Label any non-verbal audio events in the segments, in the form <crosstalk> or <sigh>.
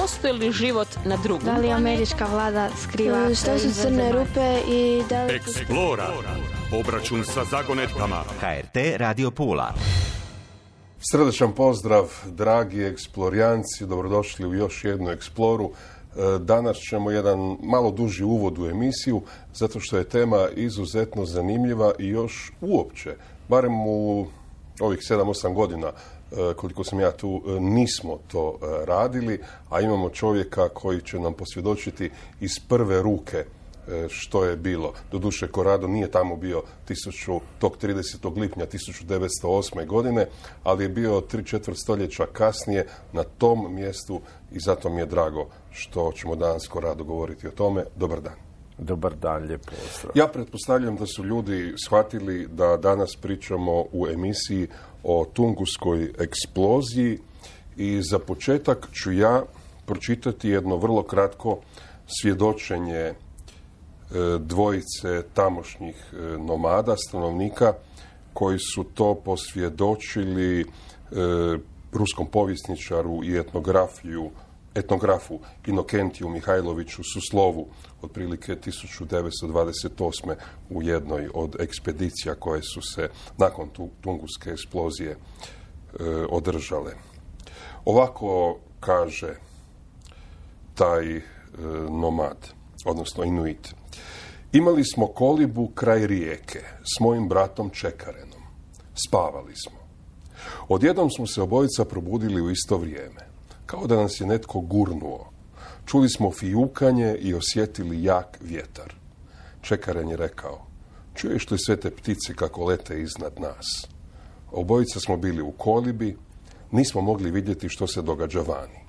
postoji li život na drugom Da li američka vlada skriva... Što su crne rupe i da li... Eksplora. Obračun sa zagonetkama. HRT Radio Pula. Srdečan pozdrav, dragi eksplorijanci, dobrodošli u još jednu eksploru. E, Danas ćemo jedan malo duži uvod u emisiju, zato što je tema izuzetno zanimljiva i još uopće, barem u ovih 7-8 godina e, koliko sam ja tu, e, nismo to radili, a imamo čovjeka koji će nam posvjedočiti iz prve ruke što je bilo. Doduše, Korado nije tamo bio tisuću, tog 30. lipnja 1908. godine, ali je bio tri četvrt stoljeća kasnije na tom mjestu i zato mi je drago što ćemo danas Korado govoriti o tome. Dobar dan. Dobar dan, lijep pozdrav. Ja pretpostavljam da su ljudi shvatili da danas pričamo u emisiji o Tunguskoj eksploziji i za početak ću ja pročitati jedno vrlo kratko svjedočenje E, dvojice tamošnjih e, nomada, stanovnika, koji su to posvjedočili e, ruskom povjesničaru i etnografiju etnografu Inokentiju Mihajloviću Suslovu otprilike 1928. u jednoj od ekspedicija koje su se nakon Tunguske eksplozije održale. Ovako kaže taj nomad, odnosno Inuit. Imali smo kolibu kraj rijeke s mojim bratom Čekarenom. Spavali smo. Odjednom smo se obojica probudili u isto vrijeme. Kao da nas je netko gurnuo. Čuli smo fijukanje i osjetili jak vjetar. Čekaren je rekao, čuješ li sve te ptice kako lete iznad nas? Obojica smo bili u kolibi, nismo mogli vidjeti što se događa vani.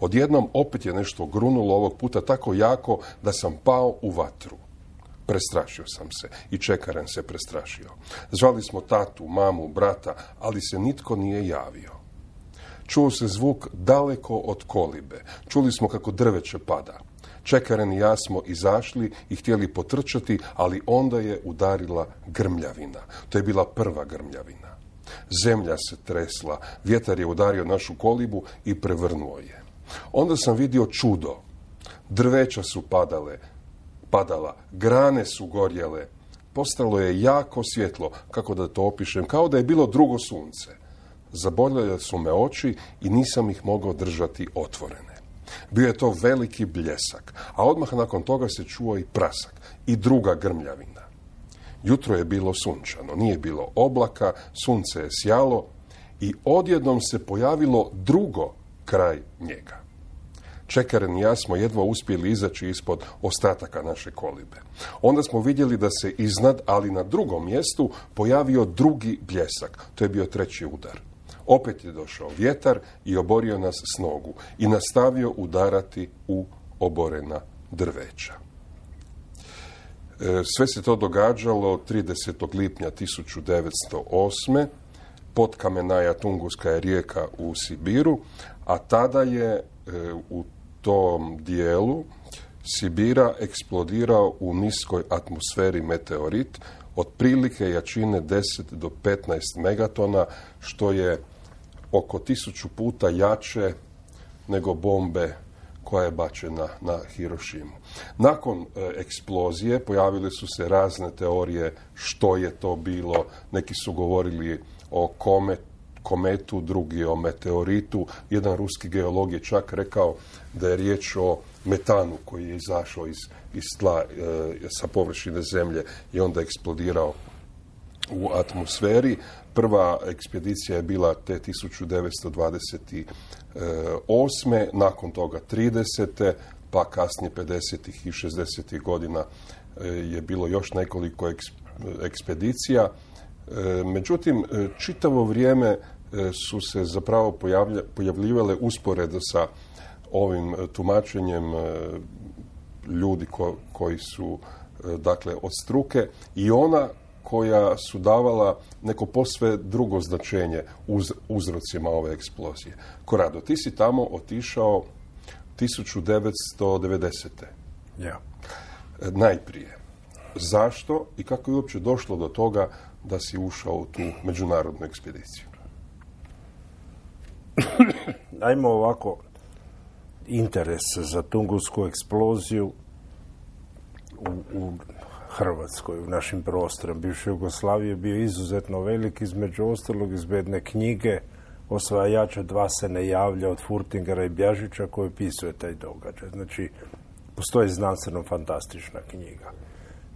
Odjednom opet je nešto grunulo ovog puta tako jako da sam pao u vatru. Prestrašio sam se i čekaren se prestrašio. Zvali smo tatu, mamu, brata, ali se nitko nije javio. Čuo se zvuk daleko od kolibe. Čuli smo kako drveće pada. Čekaren i ja smo izašli i htjeli potrčati, ali onda je udarila grmljavina. To je bila prva grmljavina. Zemlja se tresla, vjetar je udario našu kolibu i prevrnuo je. Onda sam vidio čudo. Drveća su padale, padala, grane su gorjele. Postalo je jako svjetlo, kako da to opišem, kao da je bilo drugo sunce. Zaboljele su me oči i nisam ih mogao držati otvorene. Bio je to veliki bljesak, a odmah nakon toga se čuo i prasak i druga grmljavina. Jutro je bilo sunčano, nije bilo oblaka, sunce je sjalo i odjednom se pojavilo drugo kraj njega. Čekaren i ja smo jedva uspjeli izaći ispod ostataka naše kolibe. Onda smo vidjeli da se iznad, ali na drugom mjestu, pojavio drugi bljesak. To je bio treći udar. Opet je došao vjetar i oborio nas s nogu i nastavio udarati u oborena drveća. E, sve se to događalo 30. lipnja 1908. Pod Kamenaja Tunguska je rijeka u Sibiru, a tada je e, u tom dijelu Sibira eksplodirao u niskoj atmosferi meteorit, otprilike jačine 10 do 15 megatona, što je oko tisuću puta jače nego bombe koja je bačena na Hirošimu. Nakon e, eksplozije pojavile su se razne teorije što je to bilo. Neki su govorili o komet, kometu, drugi o meteoritu. Jedan ruski geolog je čak rekao da je riječ o metanu koji je izašao iz, iz tla e, sa površine zemlje i onda eksplodirao u atmosferi. Prva ekspedicija je bila te 1928. nakon toga 30. pa kasnije 50. i 60. godina e, je bilo još nekoliko ekspedicija. E, međutim, čitavo vrijeme su se zapravo pojavljivale usporede sa ovim e, tumačenjem e, ljudi koji su e, dakle od struke i ona koja su davala neko posve drugo značenje uz, uzrocima ove eksplozije. Korado, ti si tamo otišao 1990. Ja. Najprije. Zašto i kako je uopće došlo do toga da si ušao u tu međunarodnu ekspediciju? <coughs> Ajmo ovako interes za tungusku eksploziju u, u Hrvatskoj, u našim prostorima. Bivše Jugoslavije je bio izuzetno velik, između ostalog iz jedne knjige Osvajača dva se ne javlja od Furtingera i Bjažića koji opisuje taj događaj. Znači, postoji znanstveno fantastična knjiga.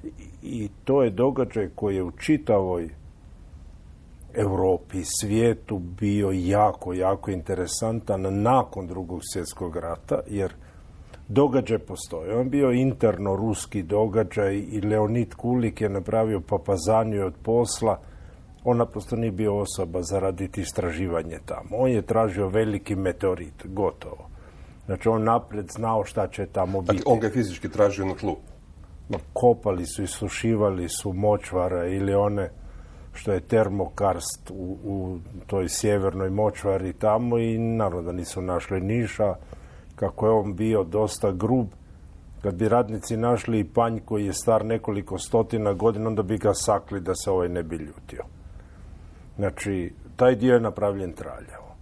I, I to je događaj koji je u čitavoj Europi, svijetu bio jako, jako interesantan nakon drugog svjetskog rata, jer događaj postoji. On bio interno ruski događaj i Leonid Kulik je napravio papazaniju od posla. On naprosto nije bio osoba za raditi istraživanje tamo. On je tražio veliki meteorit, gotovo. Znači on naprijed znao šta će tamo biti. Dakle, on ga je fizički tražio na tlu? Kopali su i sušivali su močvara ili one što je termokarst u, u toj sjevernoj močvari tamo i naravno da nisu našli niša. Kako je on bio dosta grub, kad bi radnici našli panj koji je star nekoliko stotina godina, onda bi ga sakli da se ovaj ne bi ljutio. Znači, taj dio je napravljen traljavo.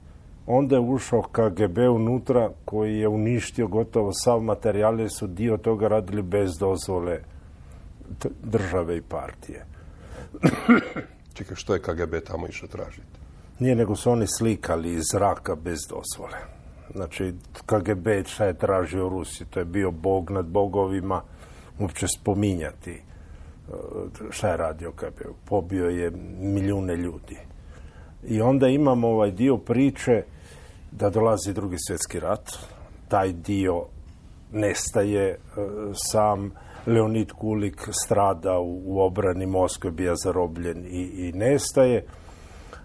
Onda je ušao KGB unutra koji je uništio gotovo sav materijal jer su dio toga radili bez dozvole države i partije. <clears throat> Čekaj, što je KGB tamo išao tražiti? Nije, nego su oni slikali iz zraka bez dozvole. Znači, KGB šta je tražio u Rusiji? To je bio bog nad bogovima, uopće spominjati e, šta je radio KGB. Pobio je milijune ljudi. I onda imamo ovaj dio priče da dolazi drugi svjetski rat. Taj dio nestaje e, sam Leonid Kulik strada u, obrani Moskve, bija zarobljen i, i nestaje.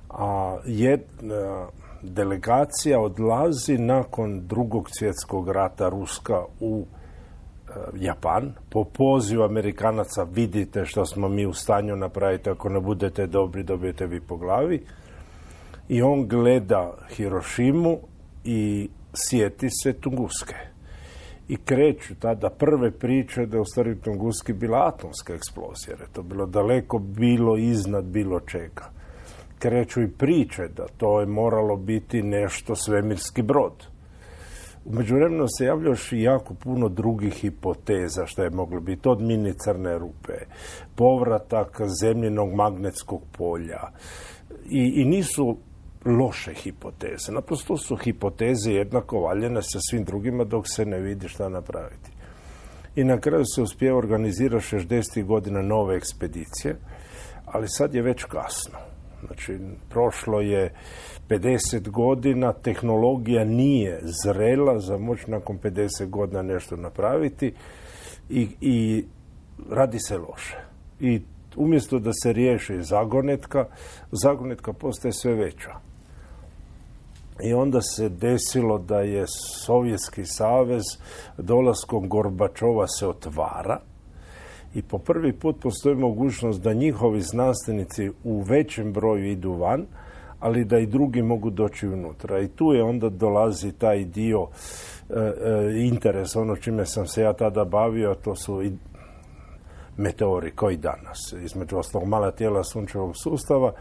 A jedna delegacija odlazi nakon drugog svjetskog rata Ruska u e, Japan. Po pozivu Amerikanaca vidite što smo mi u stanju napraviti, ako ne budete dobri, dobijete vi po glavi. I on gleda Hirošimu i sjeti se Tunguske i kreću tada prve priče da je u stvari Tunguski bila atomska eksplozija, jer je to bilo daleko bilo iznad bilo čega. Kreću i priče da to je moralo biti nešto svemirski brod. U međuvremenu se javlja još jako puno drugih hipoteza što je moglo biti od mini crne rupe, povratak zemljenog magnetskog polja. I, i nisu loše hipoteze. Naprosto su hipoteze jednako valjene sa svim drugima dok se ne vidi šta napraviti. I na kraju se uspije organizirati 60. godina nove ekspedicije, ali sad je već kasno. Znači, prošlo je 50 godina, tehnologija nije zrela za moć nakon 50 godina nešto napraviti i, i radi se loše. I umjesto da se riješi zagonetka, zagonetka postaje sve veća. I onda se desilo da je Sovjetski savez dolaskom Gorbačova se otvara i po prvi put postoji mogućnost da njihovi znanstvenici u većem broju idu van, ali da i drugi mogu doći unutra. I tu je onda dolazi taj dio e, e, ono čime sam se ja tada bavio, to su i meteori koji danas, između ostalog mala tijela sunčevog sustava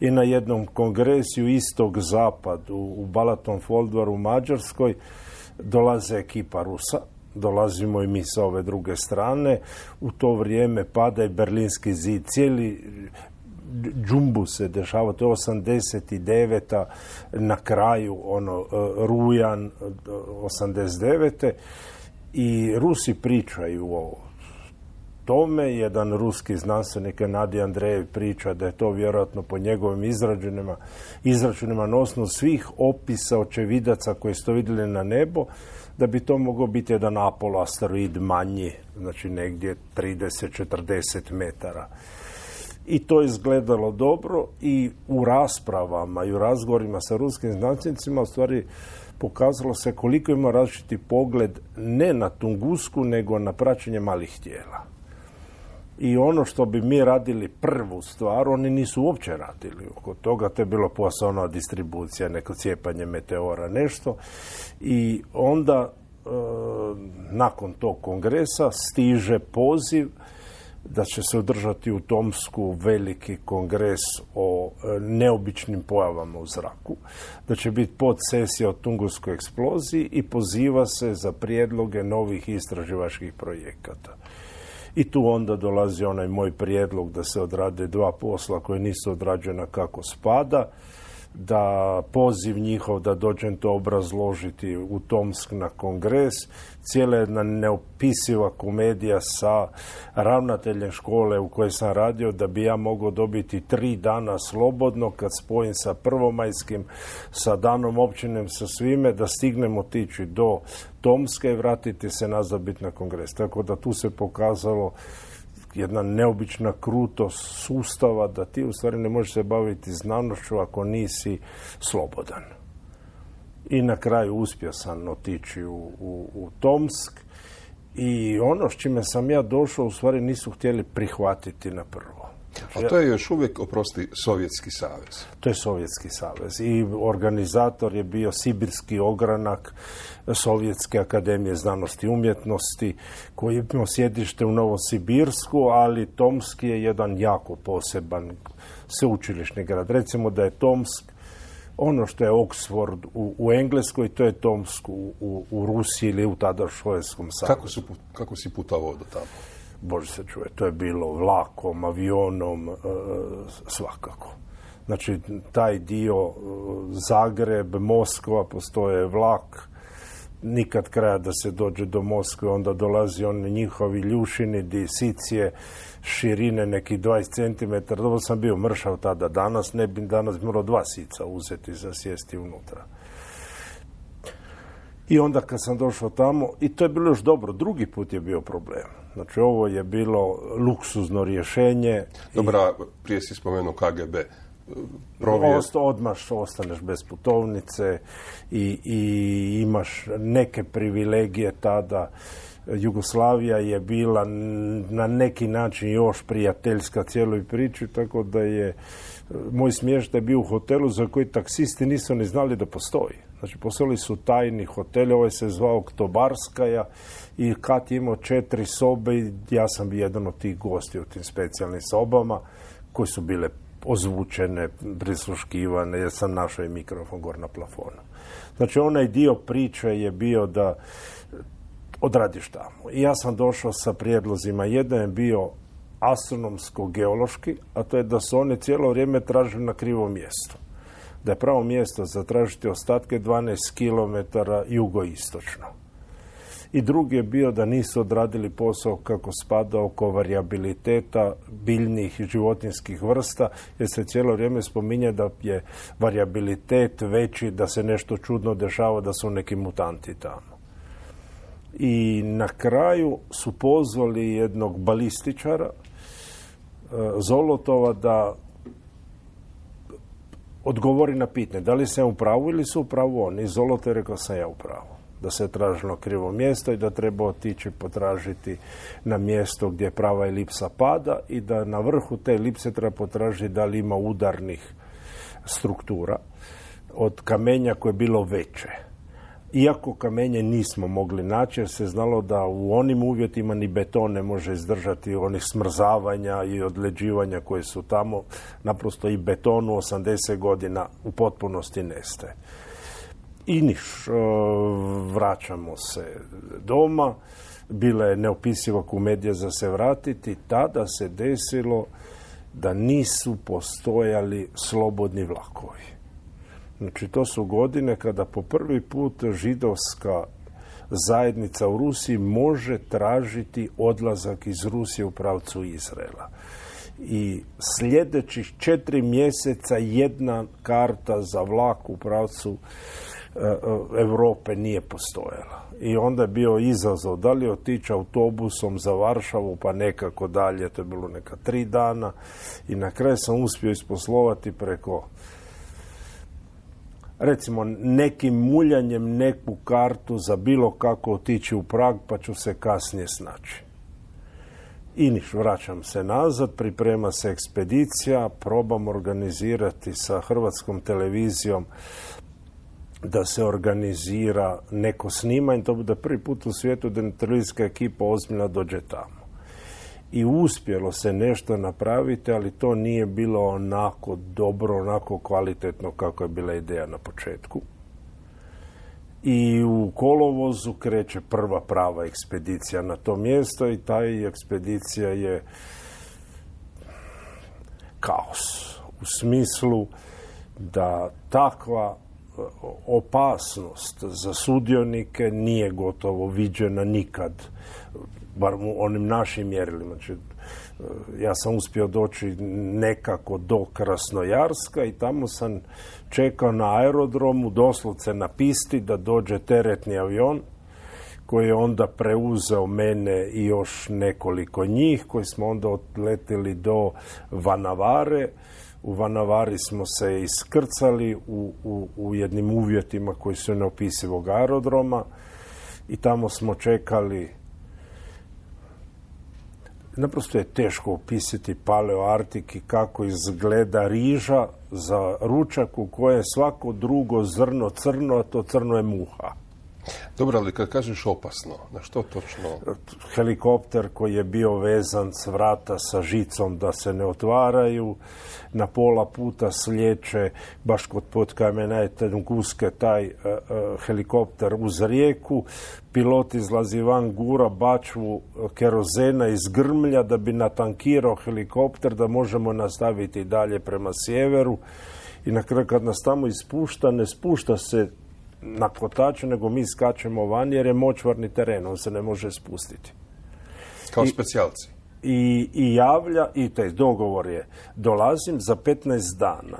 i na jednom kongresiju istog zapad u, u Balaton Foldvaru u Mađarskoj dolaze ekipa Rusa, dolazimo i mi sa ove druge strane. U to vrijeme pada i Berlinski zid. Cijeli džumbu se dešava, to je 89. na kraju, ono, rujan 89. I Rusi pričaju o tome. Jedan ruski znanstvenik Nadi Andrejev priča da je to vjerojatno po njegovim izračunima, izračunima na osnovu svih opisa očevidaca koji ste vidjeli na nebo, da bi to mogao biti jedan Apollo asteroid manji, znači negdje 30-40 metara. I to je izgledalo dobro i u raspravama i u razgovorima sa ruskim znanstvenicima u stvari pokazalo se koliko ima različiti pogled ne na Tungusku nego na praćenje malih tijela i ono što bi mi radili prvu stvar, oni nisu uopće radili oko toga, to je bilo posao distribucija, neko cijepanje meteora, nešto. I onda, e, nakon tog kongresa, stiže poziv da će se održati u Tomsku veliki kongres o e, neobičnim pojavama u zraku, da će biti podsesija o Tungusskoj eksploziji i poziva se za prijedloge novih istraživačkih projekata. I tu onda dolazi onaj moj prijedlog da se odrade dva posla koje nisu odrađena kako spada, da poziv njihov da dođem to obrazložiti u Tomsk na kongres, cijela jedna neopisiva komedija sa ravnateljem škole u kojoj sam radio da bi ja mogao dobiti tri dana slobodno kad spojim sa prvomajskim, sa danom općinem, sa svime, da stignem otići do Tomske i vratiti se nazad biti na kongres. Tako da tu se pokazalo jedna neobična krutost sustava da ti u stvari ne možeš se baviti znanošću ako nisi slobodan. I na kraju uspio sam otići u, u, u Tomsk i ono s čime sam ja došao u stvari nisu htjeli prihvatiti na prvo. A to je još uvijek, oprosti, Sovjetski savez. To je Sovjetski savez i organizator je bio Sibirski ogranak Sovjetske akademije znanosti i umjetnosti koji je imao sjedište u Novosibirsku, ali Tomski je jedan jako poseban sveučilišni grad. Recimo da je Tomsk ono što je Oxford u, u Engleskoj, to je Tomsk u, u, Rusiji ili u tada Švojskom savezu. Kako, su, kako si putovao do tamo? Bože se čuje, to je bilo vlakom, avionom, e, svakako. Znači, taj dio e, Zagreb, Moskva, postoje vlak, nikad kraja da se dođe do Moskve, onda dolazi oni njihovi ljušini, di sicije, širine nekih 20 cm. Dobro sam bio mršav tada, danas ne bi danas morao dva sica uzeti za sjesti unutra. I onda kad sam došao tamo, i to je bilo još dobro, drugi put je bio problem. Znači ovo je bilo luksuzno rješenje. Dobra, prije si spomenuo KGB. Ost, odmaš, ostaneš bez putovnice i, i imaš neke privilegije tada. Jugoslavija je bila na neki način još prijateljska cijeloj priči, tako da je moj smještaj bio u hotelu za koji taksisti nisu ni znali da postoji. Znači, postojali su tajni hoteli, ovaj se zvao Ktobarskaja i kad je imao četiri sobe i ja sam bio jedan od tih gosti u tim specijalnim sobama koje su bile ozvučene, prisluškivane, jer sam našao i mikrofon gor na plafonu. Znači, onaj dio priče je bio da odradiš tamo. I ja sam došao sa prijedlozima. Jedan je bio astronomsko-geološki, a to je da su oni cijelo vrijeme tražili na krivom mjestu. Da je pravo mjesto za tražiti ostatke 12 km jugoistočno. I drugi je bio da nisu odradili posao kako spada oko variabiliteta biljnih i životinskih vrsta, jer se cijelo vrijeme spominje da je variabilitet veći, da se nešto čudno dešava, da su neki mutanti tamo. I na kraju su pozvali jednog balističara, Zolotova da odgovori na pitanje da li sam u pravu ili su u pravu oni. Zoloto je rekao sam ja u pravu. Da se tražilo krivo mjesto i da treba otići potražiti na mjesto gdje prava elipsa pada i da na vrhu te elipse treba potražiti da li ima udarnih struktura od kamenja koje je bilo veće iako kamenje nismo mogli naći jer se znalo da u onim uvjetima ni beton ne može izdržati onih smrzavanja i odleđivanja koje su tamo. Naprosto i beton u 80 godina u potpunosti nestaje. I niš, e, vraćamo se doma, bila je neopisiva komedija za se vratiti, tada se desilo da nisu postojali slobodni vlakovi. Znači, to su godine kada po prvi put židovska zajednica u Rusiji može tražiti odlazak iz Rusije u pravcu Izraela. I sljedećih četiri mjeseca jedna karta za vlak u pravcu Europe nije postojala. I onda je bio izazov da li otići autobusom za Varšavu pa nekako dalje, to je bilo neka tri dana i na kraju sam uspio isposlovati preko recimo nekim muljanjem neku kartu za bilo kako otići u Prag pa ću se kasnije snaći. I niš, vraćam se nazad, priprema se ekspedicija, probam organizirati sa hrvatskom televizijom da se organizira neko snimanje, to bude prvi put u svijetu da televizijska ekipa ozbiljno dođe tamo. i uspjelo se nešto napraviti, ali to nije bilo onako dobro, onako kvalitetno kako je bila ideja na početku. I u kolovozu kreće prva prava ekspedicija na to mjesto i taj ekspedicija je kaos. U smislu da takva opasnost za sudionike nije gotovo viđena nikad, bar u onim našim mjerilima. Znači, e, ja sam uspio doći nekako do Krasnojarska i tamo sam čekao na aerodromu, doslovce na pisti, da dođe teretni avion koji je onda preuzeo mene i još nekoliko njih, koji smo onda odletili do Vanavare. U Vanavari smo se iskrcali u, u, u jednim uvjetima koji su neopisivog aerodroma i tamo smo čekali naprosto je teško opisati paleoartik i kako izgleda riža za ručak u koje je svako drugo zrno crno, a to crno je muha. Dobro, ali kad kažeš opasno, na što točno? Helikopter koji je bio vezan s vrata sa žicom da se ne otvaraju, na pola puta sliječe, baš kod podkamena guske taj uh, helikopter uz rijeku, pilot izlazi van, gura bačvu kerozena iz grmlja da bi natankirao helikopter, da možemo nastaviti dalje prema sjeveru i na kraju kad nas tamo ispušta, ne spušta se na kotaču, nego mi skačemo van jer je močvarni teren, on se ne može spustiti. Kao specijalci? I, I javlja, i taj dogovor je, dolazim za 15 dana,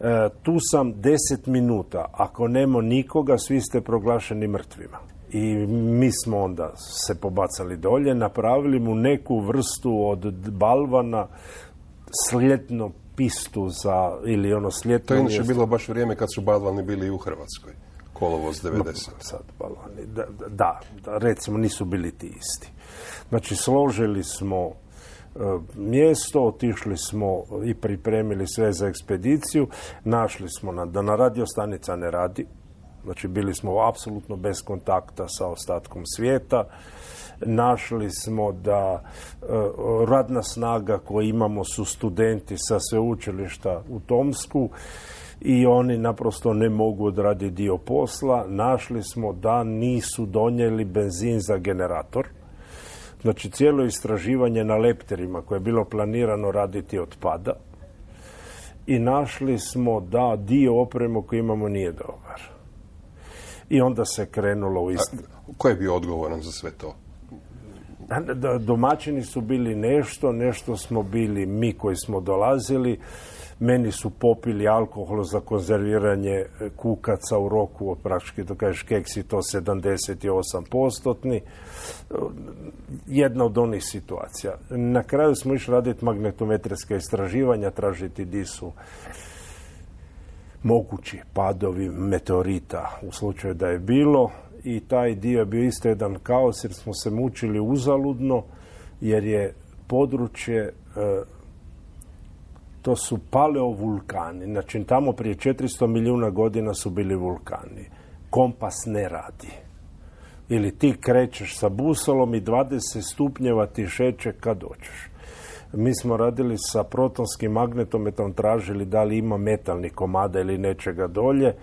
e, tu sam 10 minuta, ako nema nikoga, svi ste proglašeni mrtvima. I mi smo onda se pobacali dolje, napravili mu neku vrstu od balvana, sljetno pistu za, ili ono sljetno... To je inače bilo baš vrijeme kad su balvani bili i u Hrvatskoj kolovoz 90. sad, baloni, da, da, da, recimo nisu bili ti isti. Znači, složili smo e, mjesto, otišli smo i pripremili sve za ekspediciju, našli smo na, da na radio stanica ne radi, znači bili smo apsolutno bez kontakta sa ostatkom svijeta, našli smo da e, radna snaga koju imamo su studenti sa sveučilišta u Tomsku, i oni naprosto ne mogu odraditi dio posla. Našli smo da nisu donijeli benzin za generator. Znači cijelo istraživanje na lepterima koje je bilo planirano raditi otpada i našli smo da dio opremu koji imamo nije dobar. I onda se krenulo u isti... Ko je bio odgovoran za sve to? Domaćini su bili nešto, nešto smo bili mi koji smo dolazili meni su popili alkohol za konzerviranje e, kukaca u roku od praktički, to kažeš keksi, to 78 postotni. E, jedna od onih situacija. Na kraju smo išli raditi magnetometrijske istraživanja, tražiti di su mogući padovi meteorita u slučaju da je bilo i taj dio je bio isto jedan kaos jer smo se mučili uzaludno jer je područje e, to su paleovulkani. Znači, tamo prije 400 milijuna godina su bili vulkani. Kompas ne radi. Ili ti krećeš sa busolom i 20 stupnjeva ti šeće kad doćeš. Mi smo radili sa protonskim magnetometrom, tražili da li ima metalnih komada ili nečega dolje,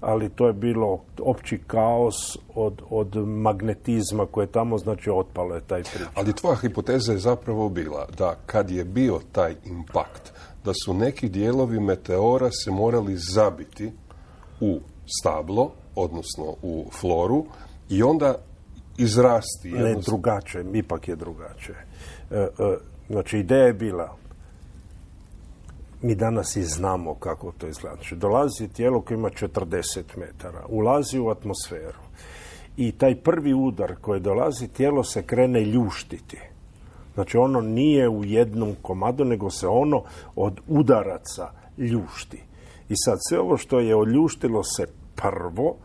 ali to je bilo opći kaos od, od magnetizma koje tamo, znači otpalo je taj priča. Ali tvoja hipoteza je zapravo bila da kad je bio taj impakt, da su neki dijelovi meteora se morali zabiti u stablo, odnosno u floru i onda izrasti. Ne, drugačije, ipak je drugačije. E, e, znači, ideja je bila, mi danas i znamo kako to izgleda. Znači, dolazi tijelo koje ima 40 metara, ulazi u atmosferu i taj prvi udar koji dolazi, tijelo se krene ljuštiti Znači ono nije u jednom komadu, nego se ono od udaraca ljušti. I sad sve ovo što je oljuštilo se prvo,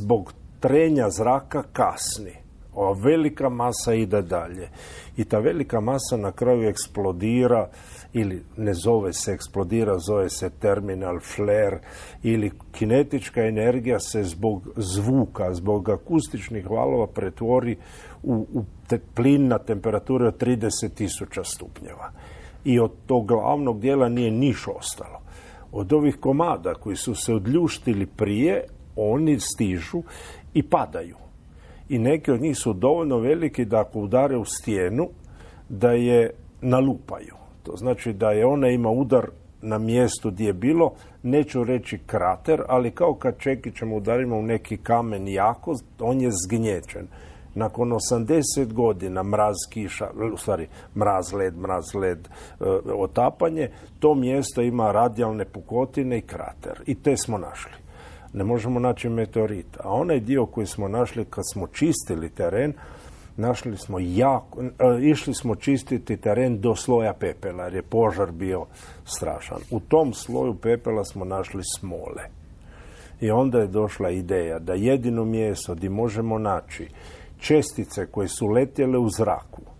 zbog trenja zraka kasni. Ova velika masa ide dalje. I ta velika masa na kraju eksplodira ili ne zove se eksplodira, zove se terminal flare ili kinetička energija se zbog zvuka, zbog akustičnih valova pretvori u, u te, plin na temperaturi od 30.000 stupnjeva. I od tog glavnog dijela nije niš ostalo. Od ovih komada koji su se odljuštili prije, oni stižu i padaju. I neki od njih su dovoljno veliki da ako udare u stijenu, da je nalupaju. To znači da je ona ima udar na mjestu gdje je bilo, neću reći krater, ali kao kad čekićem udarimo u neki kamen jako, on je zgnječen. Nakon 80 godina mraz kiša, u stvari mraz led, mraz led, e, otapanje, to mjesto ima radijalne pukotine i krater. I te smo našli. Ne možemo naći meteorit. A onaj dio koji smo našli kad smo čistili teren, našli smo jako, e, išli smo čistiti teren do sloja pepela jer je požar bio strašan. U tom sloju pepela smo našli smole. I onda je došla ideja da jedino mjesto gdje možemo naći čestice koje su letjele u zraku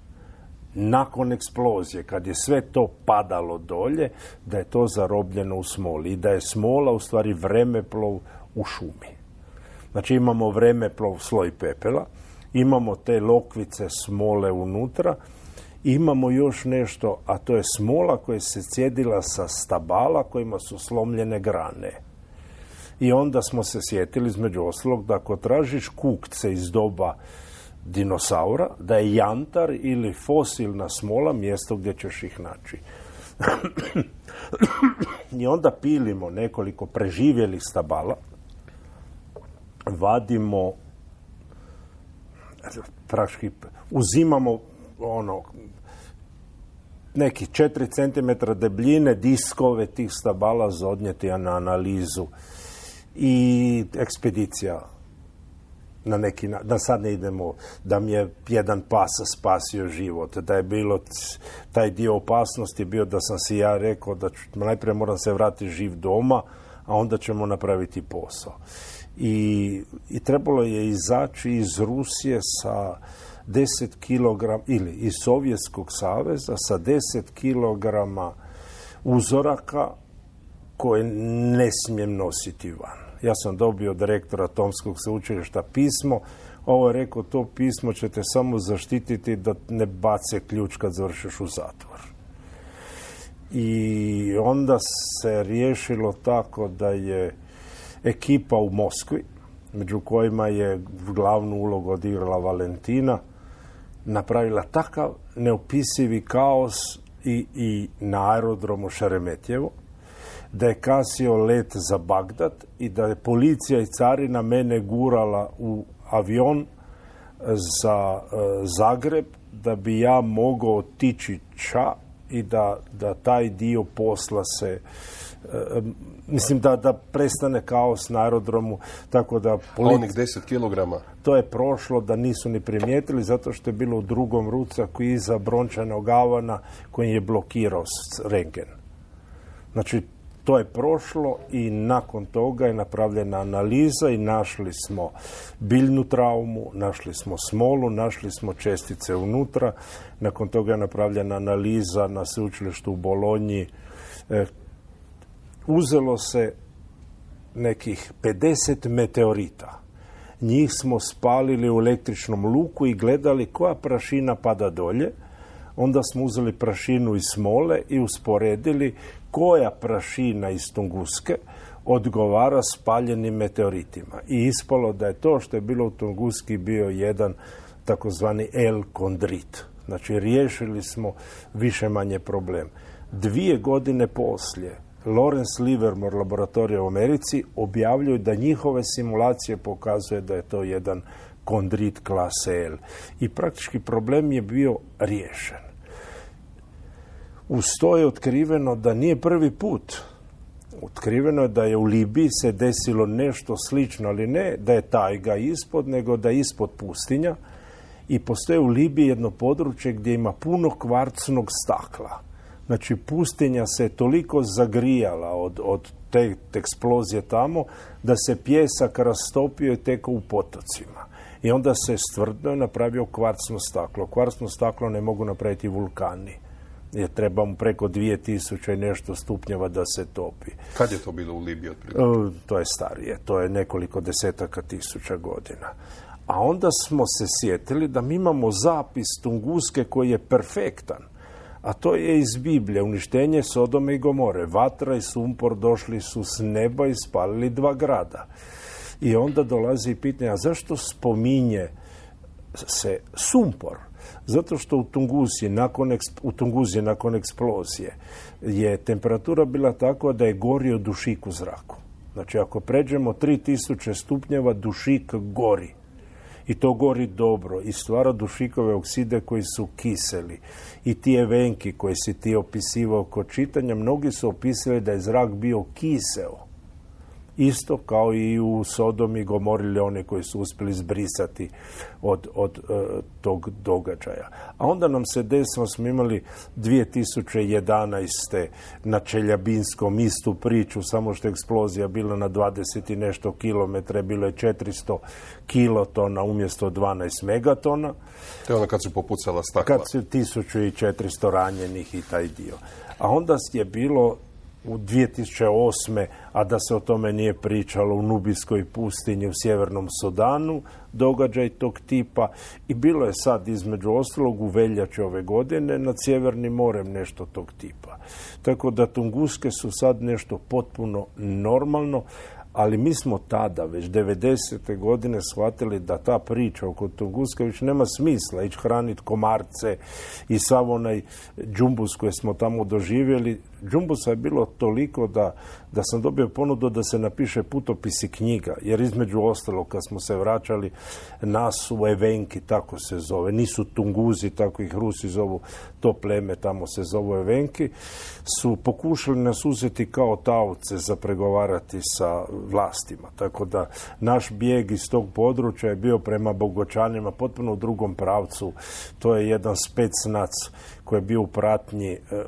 nakon eksplozije, kad je sve to padalo dolje, da je to zarobljeno u smoli i da je smola u stvari vremeplov u šumi. Znači imamo vremeplov sloj pepela, imamo te lokvice smole unutra, imamo još nešto, a to je smola koja se cjedila sa stabala kojima su slomljene grane. I onda smo se sjetili, između ostalog, da ako tražiš kukce iz doba dinosaura, da je jantar ili fosilna smola mjesto gdje ćeš ih naći. <clears throat> I onda pilimo nekoliko preživjelih stabala, vadimo praktički uzimamo ono neki 4 cm debljine diskove tih stabala za odnijeti na analizu. I ekspedicija. Na neki da sad ne idemo, da mi je jedan pas spasio život, da je bilo taj dio opasnosti bio da sam si ja rekao da najprije moram se vratiti živ doma, a onda ćemo napraviti posao. I, i trebalo je izaći iz Rusije sa 10 kg ili iz Sovjetskog saveza sa 10 kg uzoraka koje ne smijem nositi van. Ja sam dobio od rektora Tomskog sveučilišta pismo. Ovo je rekao, to pismo će te samo zaštititi da ne bace ključ kad završiš u zatvor. I onda se riješilo tako da je ekipa u Moskvi, među kojima je glavnu ulogu odigrala Valentina, napravila takav neopisivi kaos i, i na aerodromu Šeremetjevo, da je kasio let za Bagdad i da je policija i carina mene gurala u avion za e, Zagreb da bi ja mogao otići ča i da, da taj dio posla se e, mislim da, da prestane kaos na aerodromu tako da polic... onih 10 kilograma to je prošlo da nisu ni primijetili zato što je bilo u drugom rucaku iza brončanog avana koji je blokirao rengen znači to je prošlo i nakon toga je napravljena analiza i našli smo biljnu traumu, našli smo smolu, našli smo čestice unutra. Nakon toga je napravljena analiza na sveučilištu u Bolonji. Uzelo se nekih 50 meteorita. Njih smo spalili u električnom luku i gledali koja prašina pada dolje. Onda smo uzeli prašinu iz smole i usporedili koja prašina iz Tunguske odgovara spaljenim meteoritima. I ispalo da je to što je bilo u Tunguski bio jedan takozvani L-kondrit. Znači, riješili smo više manje problem. Dvije godine poslije Lawrence Livermore laboratorija u Americi objavljuju da njihove simulacije pokazuje da je to jedan kondrit klase L. I praktički problem je bio riješen uz to je otkriveno da nije prvi put. Otkriveno je da je u Libiji se desilo nešto slično, ali ne da je tajga ispod, nego da je ispod pustinja i postoje u Libiji jedno područje gdje ima puno kvarcnog stakla. Znači, pustinja se toliko zagrijala od, od te eksplozije tamo da se pjesak rastopio i tekao u potocima. I onda se stvrdno napravio kvarcno staklo. Kvarcno staklo ne mogu napraviti vulkani. Je treba mu preko 2000 i nešto stupnjeva da se topi. Kad je to bilo u Libiji? To je starije, to je nekoliko desetaka tisuća godina. A onda smo se sjetili da mi imamo zapis Tunguske koji je perfektan. A to je iz Biblije, uništenje Sodome i Gomore. Vatra i sumpor došli su s neba i spalili dva grada. I onda dolazi pitanje, a zašto spominje se sumpor? Zato što u Tunguzi nakon, u Tunguzi nakon eksplozije je temperatura bila takva da je gorio dušik u zraku. Znači ako pređemo 3000 stupnjeva dušik gori i to gori dobro i stvara dušikove okside koji su kiseli. I ti evenki koji si ti opisivao kod čitanja, mnogi su opisali da je zrak bio kiseo isto kao i u Sodomi i Gomorili one koji su uspjeli zbrisati od, od e, tog događaja. A onda nam se desilo, smo imali 2011. na Čeljabinskom istu priču, samo što je eksplozija bila na 20 i nešto kilometre, bilo je 400 kilotona umjesto 12 megatona. To je ono kad su popucala stakla. Kad su 1400 ranjenih i taj dio. A onda je bilo u 2008. a da se o tome nije pričalo u Nubijskoj pustinji u Sjevernom Sudanu, događaj tog tipa i bilo je sad između ostalog u veljači ove godine nad Sjevernim morem nešto tog tipa. Tako da Tunguske su sad nešto potpuno normalno, ali mi smo tada, već 90. godine, shvatili da ta priča oko Tunguska već nema smisla ići hraniti komarce i sav onaj džumbus koji smo tamo doživjeli. Džumbusa je bilo toliko da, da sam dobio ponudu da se napiše putopisi knjiga, jer između ostalo kad smo se vraćali nas u Evenki, tako se zove, nisu Tunguzi, tako ih Rusi zovu, to pleme tamo se zove Evenki, su pokušali nas uzeti kao taoce za pregovarati sa vlastima. Tako da naš bijeg iz tog područja je bio prema Bogočanima potpuno u drugom pravcu. To je jedan specnac koji je bio u pratnji e, e, e,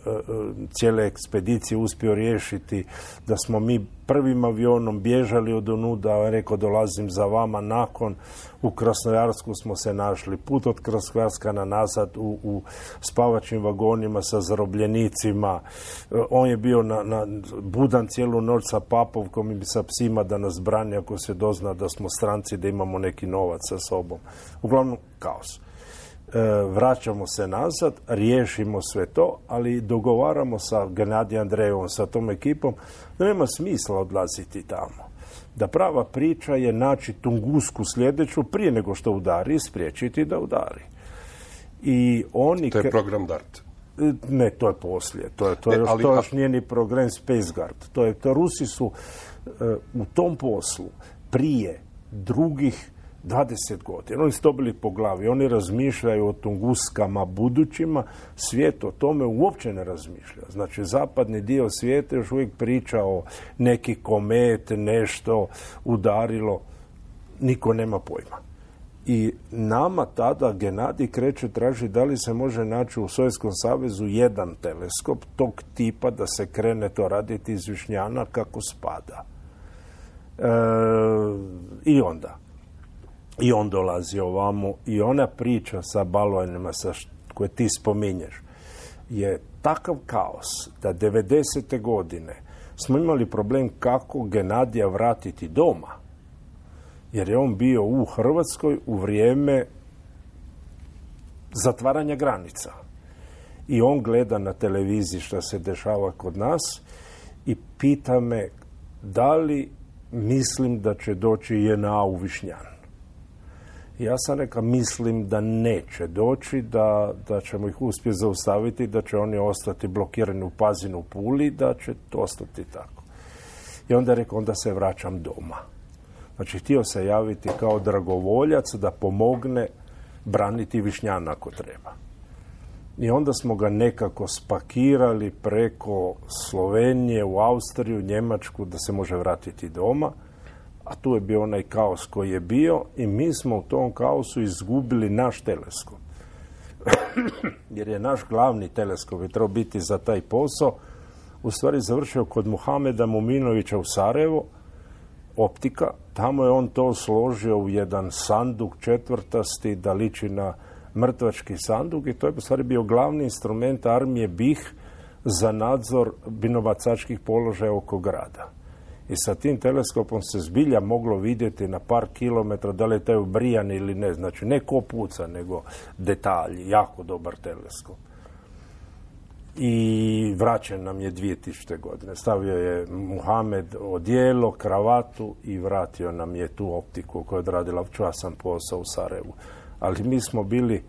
cijele ekspedicije uspio riješiti da smo mi prvim avionom bježali od Onuda, rekao dolazim za vama nakon. U Krasnojarsku smo se našli put od Krasnojarska na nazad u, u spavačim vagonima sa zarobljenicima. On je bio na, na budan cijelu noć sa papovkom i sa psima da nas brani ako se dozna da smo stranci, da imamo neki novac sa sobom. Uglavnom, kaos. E, vraćamo se nazad, riješimo sve to, ali dogovaramo sa Gennadijem Andrejevom, sa tom ekipom, da nema smisla odlaziti tamo. Da prava priča je naći Tungusku sljedeću prije nego što udari spriječiti da udari. I oni... To je program DART. E, ne, to je poslije. To, je, to, još, ali, to još nije ni program Space Guard. To je, to Rusi su e, u tom poslu prije drugih 20 godina. Oni su dobili po glavi. Oni razmišljaju o tunguskama budućima. Svijet o tome uopće ne razmišlja. Znači, zapadni dio svijeta još uvijek priča o neki komet, nešto udarilo. Niko nema pojma. I nama tada Genadi kreće traži da li se može naći u Sovjetskom savezu jedan teleskop tog tipa da se krene to raditi iz Višnjana kako spada. E, I onda, i on dolazi ovamo i ona priča sa balonima sa koje ti spominješ je takav kaos da 90. godine smo imali problem kako Genadija vratiti doma. Jer je on bio u Hrvatskoj u vrijeme zatvaranja granica. I on gleda na televiziji što se dešava kod nas i pita me da li mislim da će doći JNA u Višnjan. Ja sam rekao, mislim da neće doći, da, da ćemo ih uspjeti zaustaviti, da će oni ostati blokirani u Pazinu Puli, da će to ostati tako. I onda je rekao, onda se vraćam doma. Znači, htio se javiti kao dragovoljac da pomogne braniti Višnjana ako treba. I onda smo ga nekako spakirali preko Slovenije u Austriju, Njemačku, da se može vratiti doma a tu je bio onaj kaos koji je bio i mi smo u tom kaosu izgubili naš teleskop. <clears throat> Jer je naš glavni teleskop je trebao biti za taj posao u stvari završio kod Muhameda Muminovića u Sarajevo optika. Tamo je on to složio u jedan sanduk četvrtasti da liči na mrtvački sanduk i to je u stvari bio glavni instrument armije BiH za nadzor binovacačkih položaja oko grada. I sa tim teleskopom se zbilja moglo vidjeti na par kilometra da li je taj ubrijan ili ne. Znači ne ko puca, nego detalji. Jako dobar teleskop. I vraćen nam je 2000. godine. Stavio je Muhamed odijelo, kravatu i vratio nam je tu optiku koja je odradila časan posao u Sarajevu. Ali mi smo bili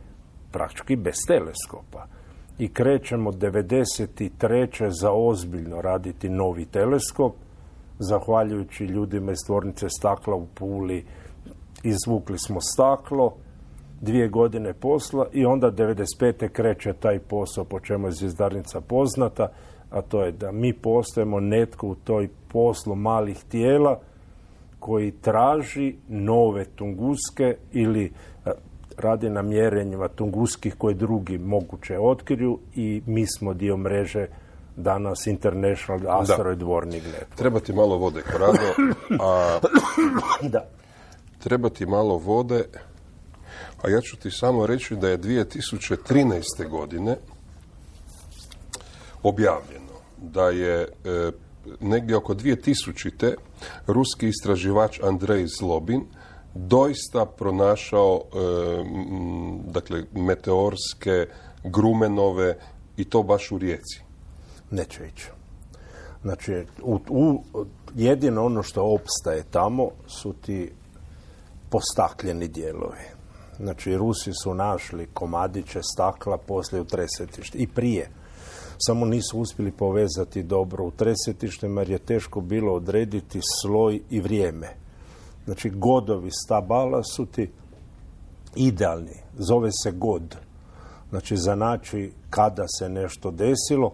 praktički bez teleskopa i krećemo 93. za ozbiljno raditi novi teleskop zahvaljujući ljudima iz tvornice stakla u Puli izvukli smo staklo, dvije godine posla i onda 95. kreće taj posao po čemu je zvizdarnica poznata, a to je da mi postajemo netko u toj poslu malih tijela koji traži nove tunguske ili e, radi na mjerenjima tunguskih koje drugi moguće otkriju i mi smo dio mreže danas International Asteroid Warning Network. Treba ti malo vode, Korado, a <coughs> Da. treba ti malo vode, a ja ću ti samo reći da je 2013. godine objavljeno da je e, negdje oko 2000. ruski istraživač Andrej Zlobin doista pronašao e, dakle meteorske grumenove i to baš u rijeci. Neće ići. Znači, u, u, jedino ono što opstaje tamo su ti postakljeni dijelovi. Znači, Rusi su našli komadiće stakla poslije u tresetištu i prije. Samo nisu uspjeli povezati dobro u tresetištima jer je teško bilo odrediti sloj i vrijeme. Znači, godovi stabala su ti idealni. Zove se god. Znači, znači kada se nešto desilo.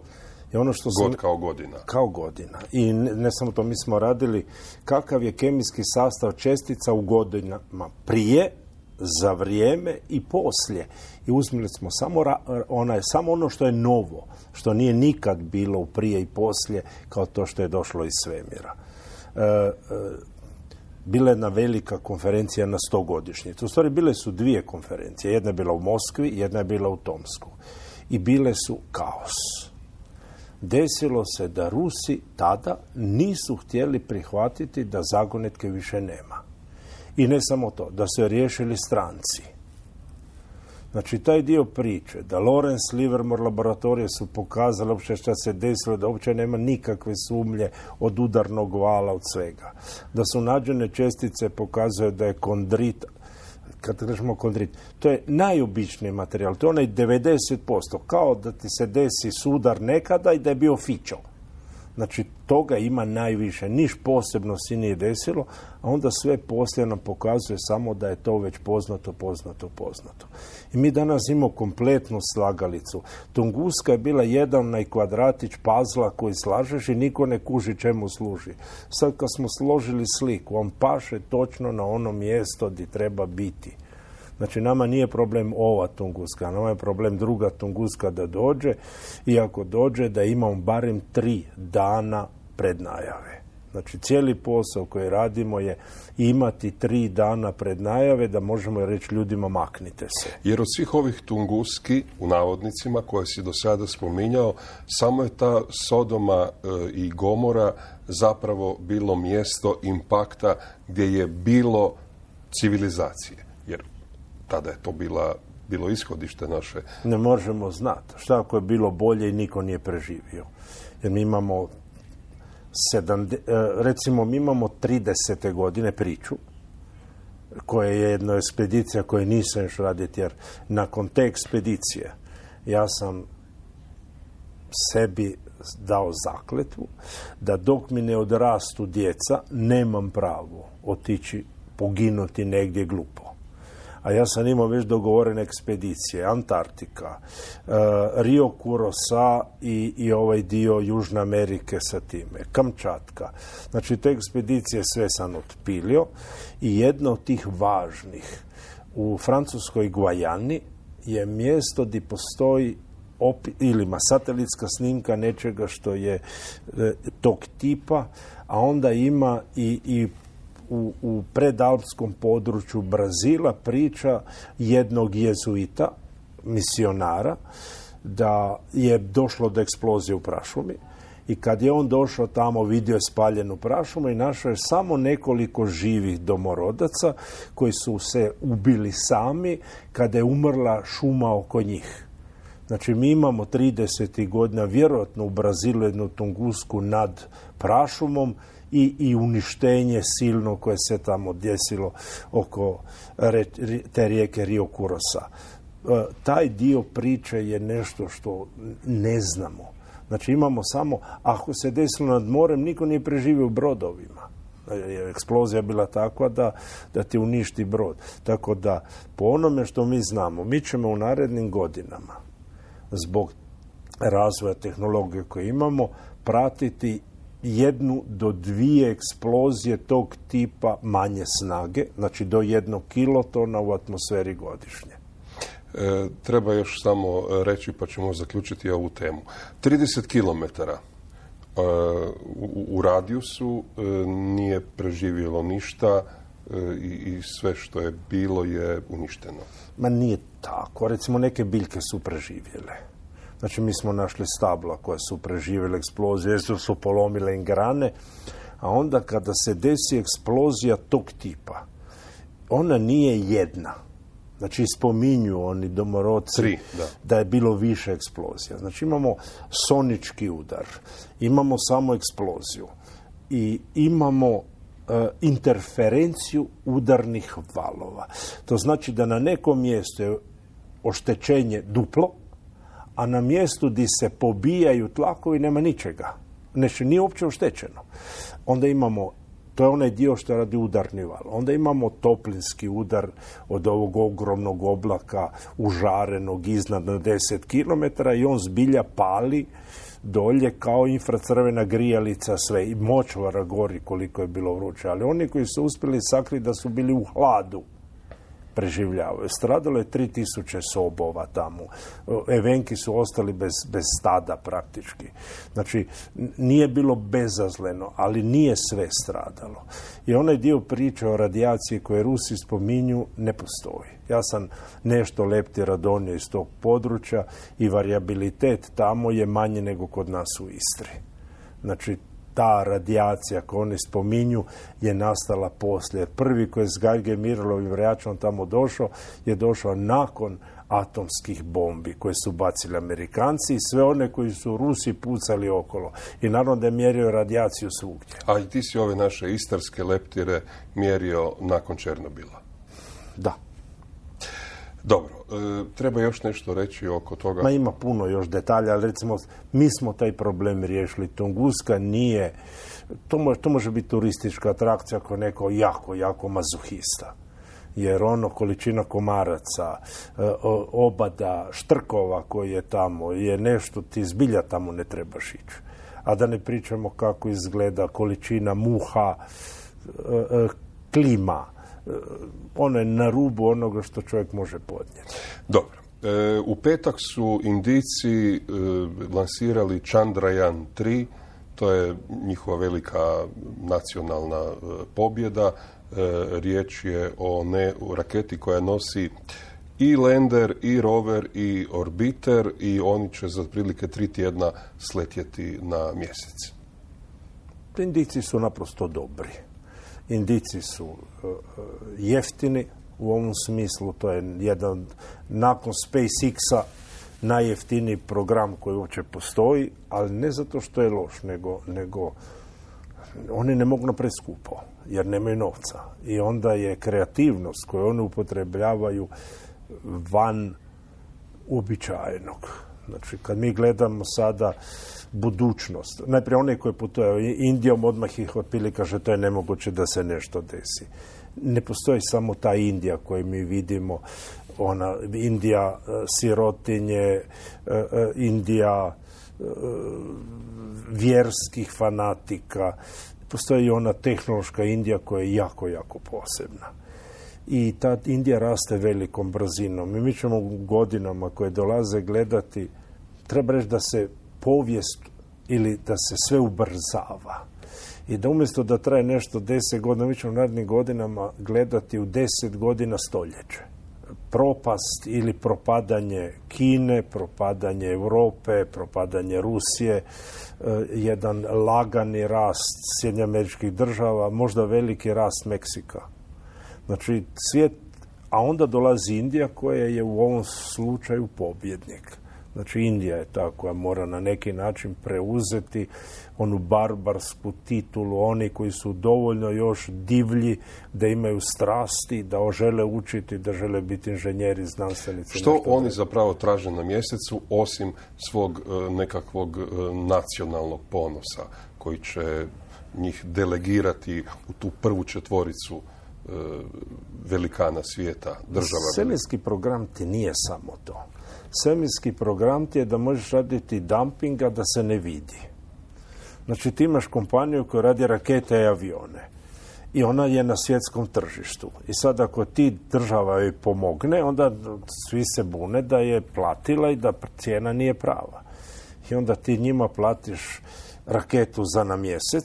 I ono što God kao godina. kao godina. I ne, ne samo to, mi smo radili kakav je kemijski sastav čestica u godinama prije, za vrijeme i poslije. I uzmili smo samo, ra- onaj, samo ono što je novo, što nije nikad bilo u prije i poslije, kao to što je došlo iz svemira. E, e, bila je jedna velika konferencija na 100 godišnjicu. U stvari bile su dvije konferencije. Jedna je bila u Moskvi, jedna je bila u Tomsku. I bile su kaos desilo se da Rusi tada nisu htjeli prihvatiti da zagonetke više nema. I ne samo to, da su je riješili stranci. Znači, taj dio priče, da Lawrence Livermore laboratorije su pokazali uopće šta se desilo, da uopće nema nikakve sumnje od udarnog vala, od svega. Da su nađene čestice pokazuje da je kondrit, kad kažemo kondrit, to je najobičniji materijal, to je onaj 90%, kao da ti se desi sudar nekada i da je bio fićo. Znači, toga ima najviše, niš posebno si nije desilo, a onda sve poslije nam pokazuje samo da je to već poznato, poznato, poznato. I mi danas imamo kompletnu slagalicu. Tunguska je bila jedan onaj kvadratić pazla koji slažeš i niko ne kuži čemu služi. Sad kad smo složili sliku, on paše točno na ono mjesto gdje treba biti. Znači, nama nije problem ova tunguska, nama je problem druga tunguska da dođe i ako dođe da imamo barem tri dana pred najave. Znači, cijeli posao koji radimo je imati tri dana pred najave da možemo reći ljudima maknite se. Jer od svih ovih tunguski, u navodnicima, koje si do sada spominjao, samo je ta Sodoma e, i Gomora zapravo bilo mjesto impakta gdje je bilo civilizacije. Tada je to bila, bilo ishodište naše. Ne možemo znati. Šta ako je bilo bolje i niko nije preživio? Jer mi imamo sedamde- e, recimo mi imamo 30. godine priču koja je jedna ekspedicija koju nisam još raditi jer nakon te ekspedicije ja sam sebi dao zakletvu da dok mi ne odrastu djeca nemam pravo otići poginuti negdje glupo a ja sam imao već dogovorene ekspedicije, Antarktika, e, Rio Kurosa i, i ovaj dio Južne Amerike sa time, Kamčatka. Znači, te ekspedicije sve sam otpilio i jedna od tih važnih u francuskoj Guajani je mjesto gdje postoji ili ima satelitska snimka nečega što je e, tog tipa, a onda ima i, i u, predalpskom području Brazila priča jednog jezuita, misionara, da je došlo do eksplozije u prašumi i kad je on došao tamo vidio je spaljenu prašumu i našao je samo nekoliko živih domorodaca koji su se ubili sami kada je umrla šuma oko njih. Znači mi imamo 30. godina vjerojatno u Brazilu jednu tungusku nad prašumom i, i uništenje silno koje se tamo desilo oko te rijeke Rio Kurosa. E, taj dio priče je nešto što ne znamo. Znači imamo samo, ako se desilo nad morem, niko nije preživio brodovima. Je eksplozija bila takva da, da ti uništi brod. Tako da, po onome što mi znamo, mi ćemo u narednim godinama, zbog razvoja tehnologije koje imamo, pratiti jednu do dvije eksplozije tog tipa manje snage, znači do jednog kilotona u atmosferi godišnje. E, treba još samo reći pa ćemo zaključiti ovu temu. 30 km e, u, u radijusu e, nije preživjelo ništa e, i, i sve što je bilo je uništeno. Ma nije tako. Recimo neke biljke su preživjele. Znači mi smo našli stabla koja su preživjele eksploziju, jer su polomile im grane, a onda kada se desi eksplozija tog tipa, ona nije jedna Znači, spominju oni domorodci da. je bilo više eksplozija. Znači, imamo sonički udar, imamo samo eksploziju i imamo e, interferenciju udarnih valova. To znači da na nekom mjestu je oštećenje duplo, a na mjestu gdje se pobijaju tlakovi nema ničega. Znači, nije uopće oštećeno. Onda imamo to je onaj dio što radi udarni val. Onda imamo toplinski udar od ovog ogromnog oblaka užarenog iznad na 10 km i on zbilja pali dolje kao infracrvena grijalica sve i močvara gori koliko je bilo vruće. Ali oni koji su uspjeli sakriti da su bili u hladu preživljavaju. Stradalo je 3000 sobova tamo. Evenki su ostali bez, bez stada praktički. Znači, nije bilo bezazleno, ali nije sve stradalo. I onaj dio priče o radijaciji koje Rusi spominju ne postoji. Ja sam nešto leptira donio iz tog područja i variabilitet tamo je manje nego kod nas u Istri. Znači, ta radijacija koju oni spominju je nastala poslije. Prvi koji je s Gajge Mirlovim vraćom tamo došao je došao nakon atomskih bombi koje su bacili Amerikanci i sve one koji su Rusi pucali okolo. I naravno da je mjerio radijaciju svugdje. A i ti si ove naše istarske leptire mjerio nakon Černobila? Da. Dobro, e, treba još nešto reći oko toga. Ma ima puno još detalja, ali recimo mi smo taj problem riješili. Tunguska nije, to može, to može biti turistička atrakcija ako neko jako, jako mazuhista. Jer ono količina komaraca, e, obada, štrkova koji je tamo, je nešto ti zbilja tamo ne trebaš ići. A da ne pričamo kako izgleda količina muha, e, klima, ono je na rubu onoga što čovjek može podnijeti. Dobro. E, u petak su Indici e, lansirali Chandrayaan 3, to je njihova velika nacionalna e, pobjeda. Riječ je o ne raketi koja nosi i lander, i rover, i orbiter i oni će za otprilike tri tjedna sletjeti na mjesec. Indici su naprosto dobri. Indici su e, e, jeftini u ovom smislu, to je jedan nakon SpaceX-a najjeftiniji program koji uopće postoji, ali ne zato što je loš, nego, nego oni ne mogu napraviti skupo, jer nemaju novca. I onda je kreativnost koju oni upotrebljavaju van uobičajenog. Znači, kad mi gledamo sada budućnost. Najprije one koje putuje Indijom, odmah ih otpili kaže to je nemoguće da se nešto desi. Ne postoji samo ta Indija koju mi vidimo, ona Indija e, sirotinje, e, e, Indija vjerskih fanatika. Postoji ona tehnološka Indija koja je jako, jako posebna. I ta Indija raste velikom brzinom. I mi ćemo godinama koje dolaze gledati, treba reći da se povijest ili da se sve ubrzava. I da umjesto da traje nešto deset godina, mi ćemo u narednim godinama gledati u deset godina stoljeće. Propast ili propadanje Kine, propadanje Europe, propadanje Rusije, e, jedan lagani rast Sjedinja američkih država, možda veliki rast Meksika. Znači, svijet, a onda dolazi Indija koja je u ovom slučaju pobjednik. Znači Indija je ta koja mora na neki način preuzeti onu barbarsku titulu, oni koji su dovoljno još divlji da imaju strasti, da žele učiti, da žele biti inženjeri, znanstvenici. Što oni zapravo traže na mjesecu osim svog e, nekakvog e, nacionalnog ponosa koji će njih delegirati u tu prvu četvoricu e, velikana svijeta, država. Semenski program ti nije samo to svemirski program ti je da možeš raditi dumpinga da se ne vidi. Znači ti imaš kompaniju koja radi rakete i avione i ona je na svjetskom tržištu. I sad ako ti država joj pomogne, onda svi se bune da je platila i da cijena nije prava. I onda ti njima platiš raketu za na mjesec,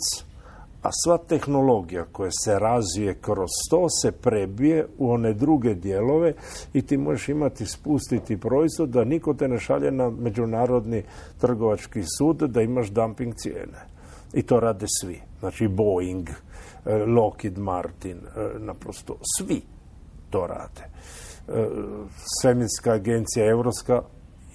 a sva tehnologija koja se razvije kroz to se prebije u one druge dijelove i ti možeš imati spustiti proizvod da niko te ne šalje na međunarodni trgovački sud da imaš dumping cijene. I to rade svi. Znači Boeing, eh, Lockheed Martin, eh, naprosto svi to rade. Eh, svemirska agencija Europska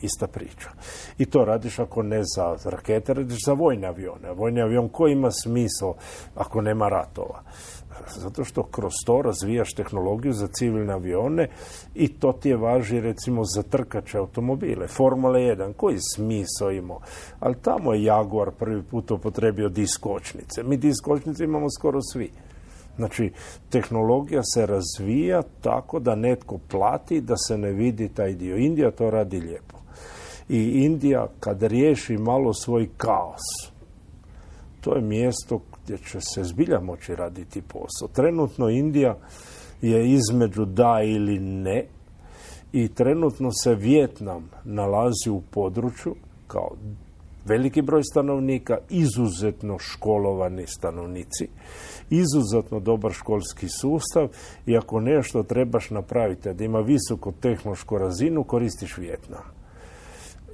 ista priča. I to radiš ako ne za rakete, radiš za vojne avione. Vojni avion koji ima smisao ako nema ratova? Zato što kroz to razvijaš tehnologiju za civilne avione i to ti je važi recimo za trkače automobile. Formula 1, koji smisao imao? Ali tamo je Jaguar prvi put upotrebio diskočnice. Mi diskočnice imamo skoro svi. Znači, tehnologija se razvija tako da netko plati da se ne vidi taj dio. Indija to radi lijepo i Indija kad riješi malo svoj kaos, to je mjesto gdje će se zbilja moći raditi posao. Trenutno Indija je između da ili ne i trenutno se Vjetnam nalazi u području kao veliki broj stanovnika, izuzetno školovani stanovnici, izuzetno dobar školski sustav i ako nešto trebaš napraviti da ima visoko tehnološku razinu, koristiš Vjetnam.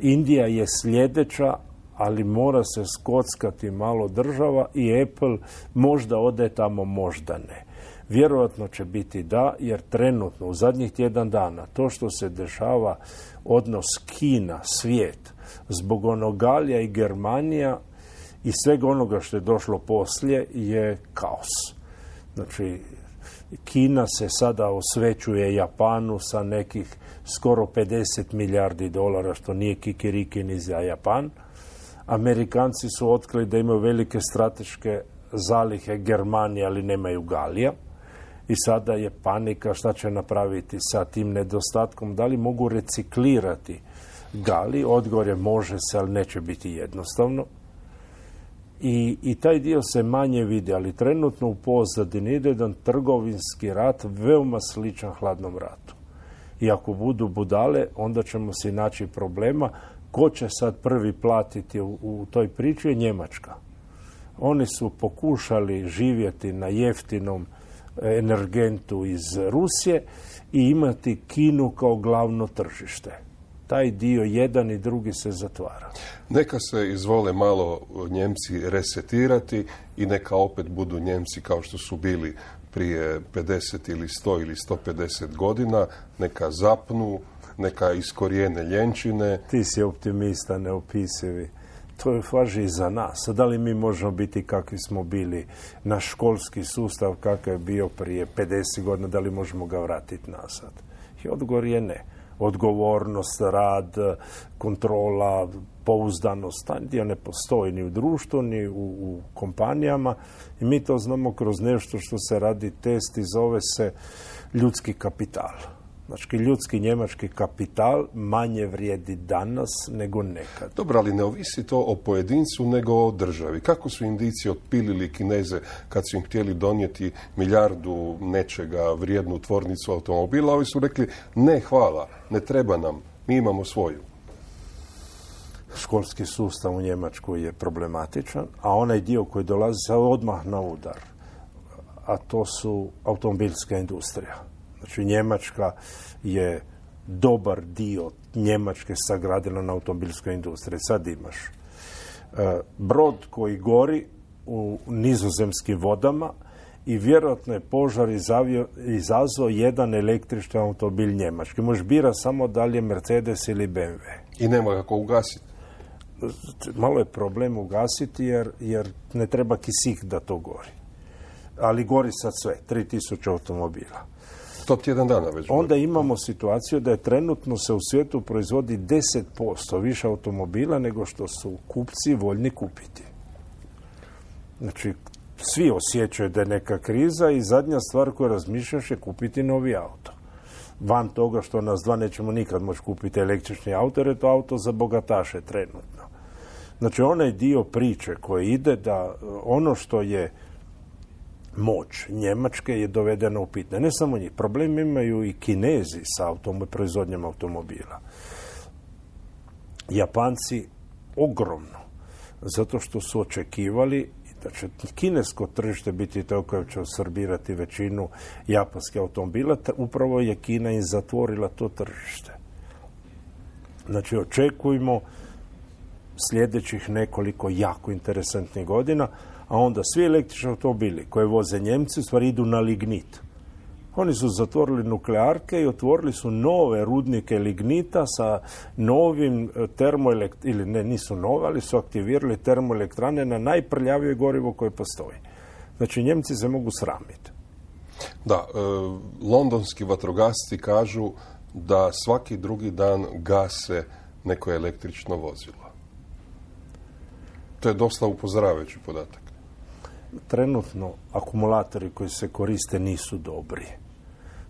Indija je sljedeća, ali mora se skockati malo država i Apple možda ode tamo, možda ne. Vjerojatno će biti da, jer trenutno u zadnjih tjedan dana to što se dešava odnos Kina, svijet, zbog onogalija i Germanija i svega onoga što je došlo poslije je kaos. Znači, Kina se sada osvećuje Japanu sa nekih skoro 50 milijardi dolara, što nije kikiriki ni za Japan. Amerikanci su otkrili da imaju velike strateške zalihe Germanije, ali nemaju Galija. I sada je panika šta će napraviti sa tim nedostatkom. Da li mogu reciklirati Gali? Odgovor je može se, ali neće biti jednostavno. I, I taj dio se manje vidi, ali trenutno u pozadini ide jedan trgovinski rat veoma sličan hladnom ratu. I ako budu budale, onda ćemo si naći problema. Ko će sad prvi platiti u, u toj priči je Njemačka. Oni su pokušali živjeti na jeftinom energentu iz Rusije i imati Kinu kao glavno tržište taj dio jedan i drugi se zatvara. Neka se izvole malo Njemci resetirati i neka opet budu Njemci kao što su bili prije 50 ili 100 ili 150 godina, neka zapnu, neka iskorijene ljenčine. Ti si optimista, neopisivi. To je važi i za nas. Da li mi možemo biti kakvi smo bili? Naš školski sustav kakav je bio prije 50 godina, da li možemo ga vratiti nazad? I odgovor je ne odgovornost, rad, kontrola, pouzdanost, taj dio ne postoji ni u društvu, ni u, u kompanijama i mi to znamo kroz nešto što se radi test i zove se ljudski kapital. Znači, ljudski njemački kapital manje vrijedi danas nego nekad. Dobro, ali ne ovisi to o pojedincu nego o državi. Kako su Indici otpilili Kineze kad su im htjeli donijeti milijardu nečega vrijednu tvornicu automobila? Ovi su rekli ne hvala, ne treba nam, mi imamo svoju. školski sustav u Njemačkoj je problematičan, a onaj dio koji dolazi odmah na udar, a to su automobilska industrija. Znači Njemačka je dobar dio Njemačke sagradila na automobilskoj industriji. Sad imaš e, brod koji gori u nizozemskim vodama i vjerojatno je požar izazvao jedan električni automobil njemački. Možeš bira samo da li je Mercedes ili BMW. I nema kako ugasiti. Malo je problem ugasiti jer, jer ne treba kisik da to gori. Ali gori sad sve, 3000 automobila. To tjedan dana već. Onda imamo situaciju da je trenutno se u svijetu proizvodi 10% više automobila nego što su kupci voljni kupiti. Znači, svi osjećaju da je neka kriza i zadnja stvar koju razmišljaš je kupiti novi auto. Van toga što nas dva nećemo nikad moći kupiti električni auto, jer je to auto za bogataše trenutno. Znači, onaj dio priče koji ide da ono što je moć Njemačke je dovedena u pitanje. Ne samo njih. Problem imaju i Kinezi sa autom, proizvodnjom automobila. Japanci ogromno. Zato što su očekivali da će kinesko tržište biti to koje će osrbirati većinu japanskih automobila, upravo je Kina i zatvorila to tržište. Znači, očekujemo sljedećih nekoliko jako interesantnih godina, a onda svi električni automobili koje voze Njemci u stvari idu na lignit. Oni su zatvorili nuklearke i otvorili su nove rudnike lignita sa novim e, termoelektranom, ili ne, nisu nove, ali su aktivirali termoelektrane na najprljavije gorivo koje postoji. Znači, Njemci se mogu sramiti. Da, e, londonski vatrogasci kažu da svaki drugi dan gase neko električno vozilo. To je dosta upozoravajući podatak. Trenutno akumulatori koji se koriste nisu dobri.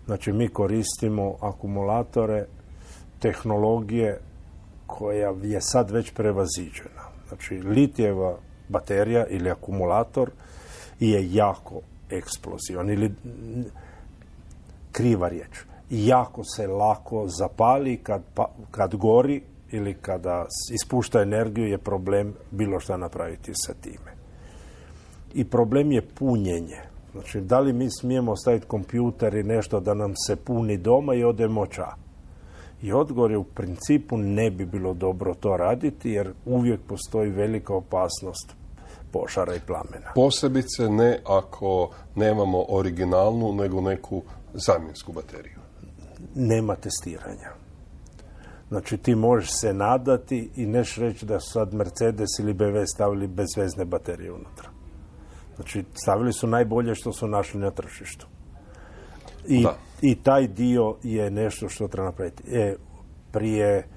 Znači mi koristimo akumulatore tehnologije koja je sad već prevaziđena. Znači litijeva baterija ili akumulator je jako eksplozivan ili kriva riječ. Jako se lako zapali kad, pa, kad gori ili kada ispušta energiju je problem bilo što napraviti sa time. I problem je punjenje. Znači, da li mi smijemo staviti kompjuter i nešto da nam se puni doma i odemo ča? I odgovor je u principu ne bi bilo dobro to raditi jer uvijek postoji velika opasnost požara i plamena. Posebice ne ako nemamo originalnu nego neku zamjensku bateriju. Nema testiranja. Znači ti možeš se nadati i neš reći da su sad Mercedes ili BMW stavili bezvezne baterije unutra. Znači, stavili su najbolje što su našli na tržištu. I, i taj dio je nešto što treba napraviti. E, prije,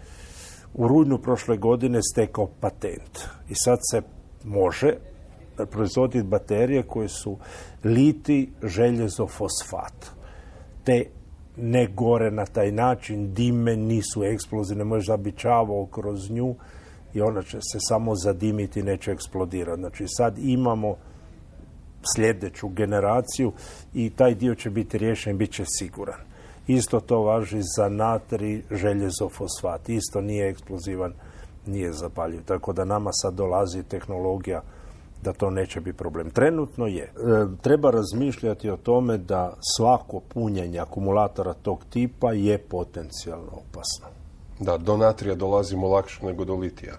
u rujnu prošle godine stekao patent. I sad se može proizvoditi baterije koje su liti željezo fosfat. Te ne gore na taj način, dime nisu eksplozivne, možeš zabičavao kroz nju i ona će se samo zadimiti i neće eksplodirati. Znači sad imamo sljedeću generaciju i taj dio će biti riješen bit će siguran. Isto to važi za natri, željezo, fosfat. Isto nije eksplozivan, nije zapaljiv. Tako da nama sad dolazi tehnologija da to neće biti problem. Trenutno je. E, treba razmišljati o tome da svako punjenje akumulatora tog tipa je potencijalno opasno. Da, do natrija dolazimo lakše nego do litija.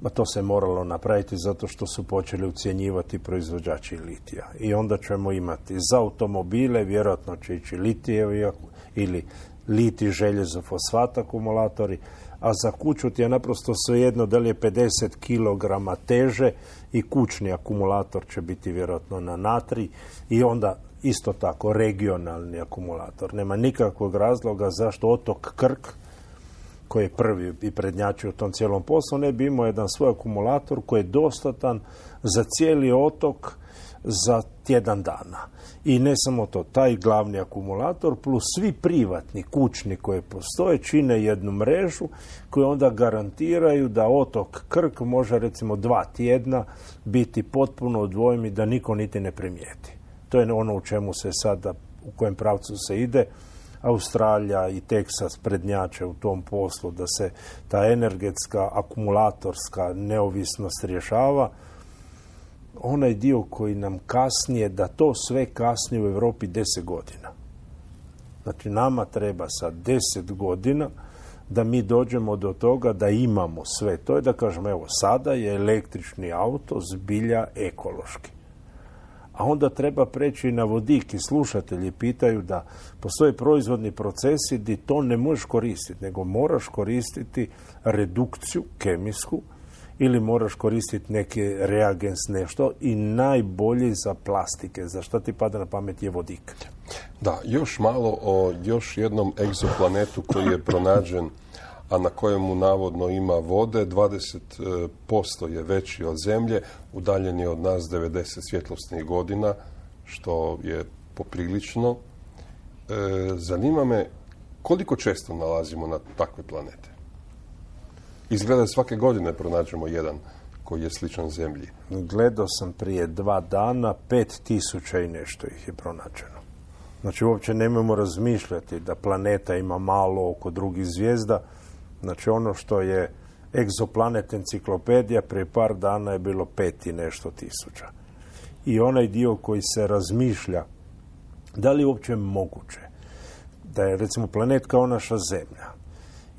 Ma to se moralo napraviti zato što su počeli ucjenjivati proizvođači litija. I onda ćemo imati za automobile, vjerojatno će ići litijevi ili liti željezo fosfat akumulatori, a za kuću ti je naprosto svejedno da li je 50 kg teže i kućni akumulator će biti vjerojatno na natri i onda isto tako regionalni akumulator. Nema nikakvog razloga zašto otok Krk koji je prvi i prednjači u tom cijelom poslu, ne bi imao jedan svoj akumulator koji je dostatan za cijeli otok za tjedan dana. I ne samo to, taj glavni akumulator plus svi privatni kućni koji postoje čine jednu mrežu koju onda garantiraju da otok Krk može recimo dva tjedna biti potpuno odvojen i da niko niti ne primijeti. To je ono u čemu se sada, u kojem pravcu se ide Australija i Teksas prednjače u tom poslu, da se ta energetska, akumulatorska neovisnost rješava, onaj dio koji nam kasnije, da to sve kasnije u Europi deset godina. Znači nama treba sa deset godina da mi dođemo do toga da imamo sve. To je da kažemo, evo, sada je električni auto zbilja ekološki. A onda treba preći na vodik i slušatelji pitaju da postoje proizvodni procesi gdje to ne možeš koristiti, nego moraš koristiti redukciju kemijsku ili moraš koristiti neki reagens nešto i najbolji za plastike. Za što ti pada na pamet je vodik. Da, još malo o još jednom egzoplanetu koji je pronađen a na kojemu navodno ima vode, 20% je veći od zemlje, udaljen je od nas 90 svjetlosnih godina, što je poprilično. E, zanima me koliko često nalazimo na takve planete? Izgleda da svake godine pronađemo jedan koji je sličan zemlji. Gledao sam prije dva dana, pet tisuća i nešto ih je pronađeno. Znači uopće nemojmo razmišljati da planeta ima malo oko drugih zvijezda, Znači ono što je egzoplanet enciklopedija prije par dana je bilo pet i nešto tisuća. I onaj dio koji se razmišlja da li je uopće moguće da je recimo planet kao naša zemlja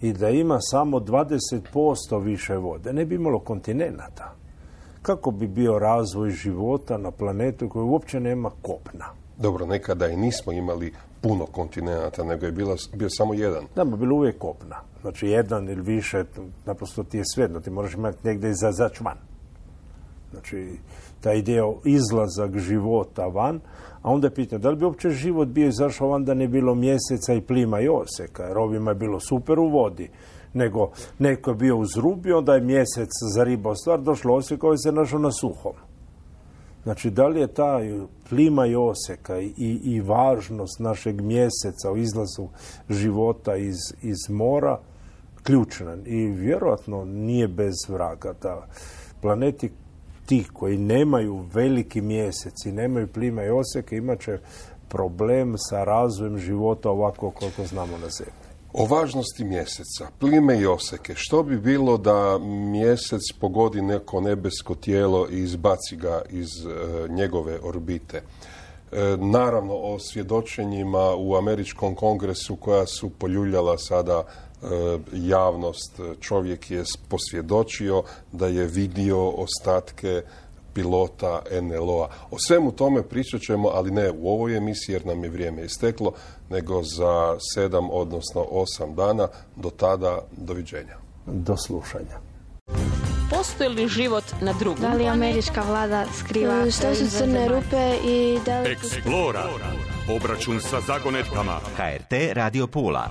i da ima samo 20% više vode, ne bi imalo kontinenata. Kako bi bio razvoj života na planetu koji uopće nema kopna? Dobro, nekada i nismo imali puno kontinenta, nego je bila, bio samo jedan. Da, bi bilo uvijek kopna. Znači jedan ili više, naprosto ti je svejedno, ti moraš imati negdje izazač van. Znači, ta ideja izlazak života van, a onda je pitanje, da li bi uopće život bio izašao van da ne bilo mjeseca i plima i oseka, jer ovima je bilo super u vodi, nego neko je bio uz rubi, onda je mjesec zaribao stvar, došlo oseka i se našao na suhom. Znači, da li je ta plima i oseka i, i važnost našeg mjeseca u izlazu života iz, iz mora ključna i vjerojatno nije bez vraga da planeti ti koji nemaju veliki mjesec i nemaju plima i oseke imat će problem sa razvojem života ovako koliko znamo na zemlji. O važnosti mjeseca, plime i oseke. Što bi bilo da mjesec pogodi neko nebesko tijelo i izbaci ga iz e, njegove orbite? E, naravno o svjedočenjima u američkom kongresu koja su poljuljala sada e, javnost. Čovjek je posvjedočio da je vidio ostatke pilota NLO-a. O svemu tome pričat ćemo, ali ne u ovoj emisiji jer nam je vrijeme isteklo, nego za sedam, odnosno osam dana. Do tada, doviđenja. Do slušanja. Postoji li život na drugom? Da li američka vlada skriva? Što su crne rupe i da li... Eksplora. Obračun sa zagonetkama. HRT Radio Pula.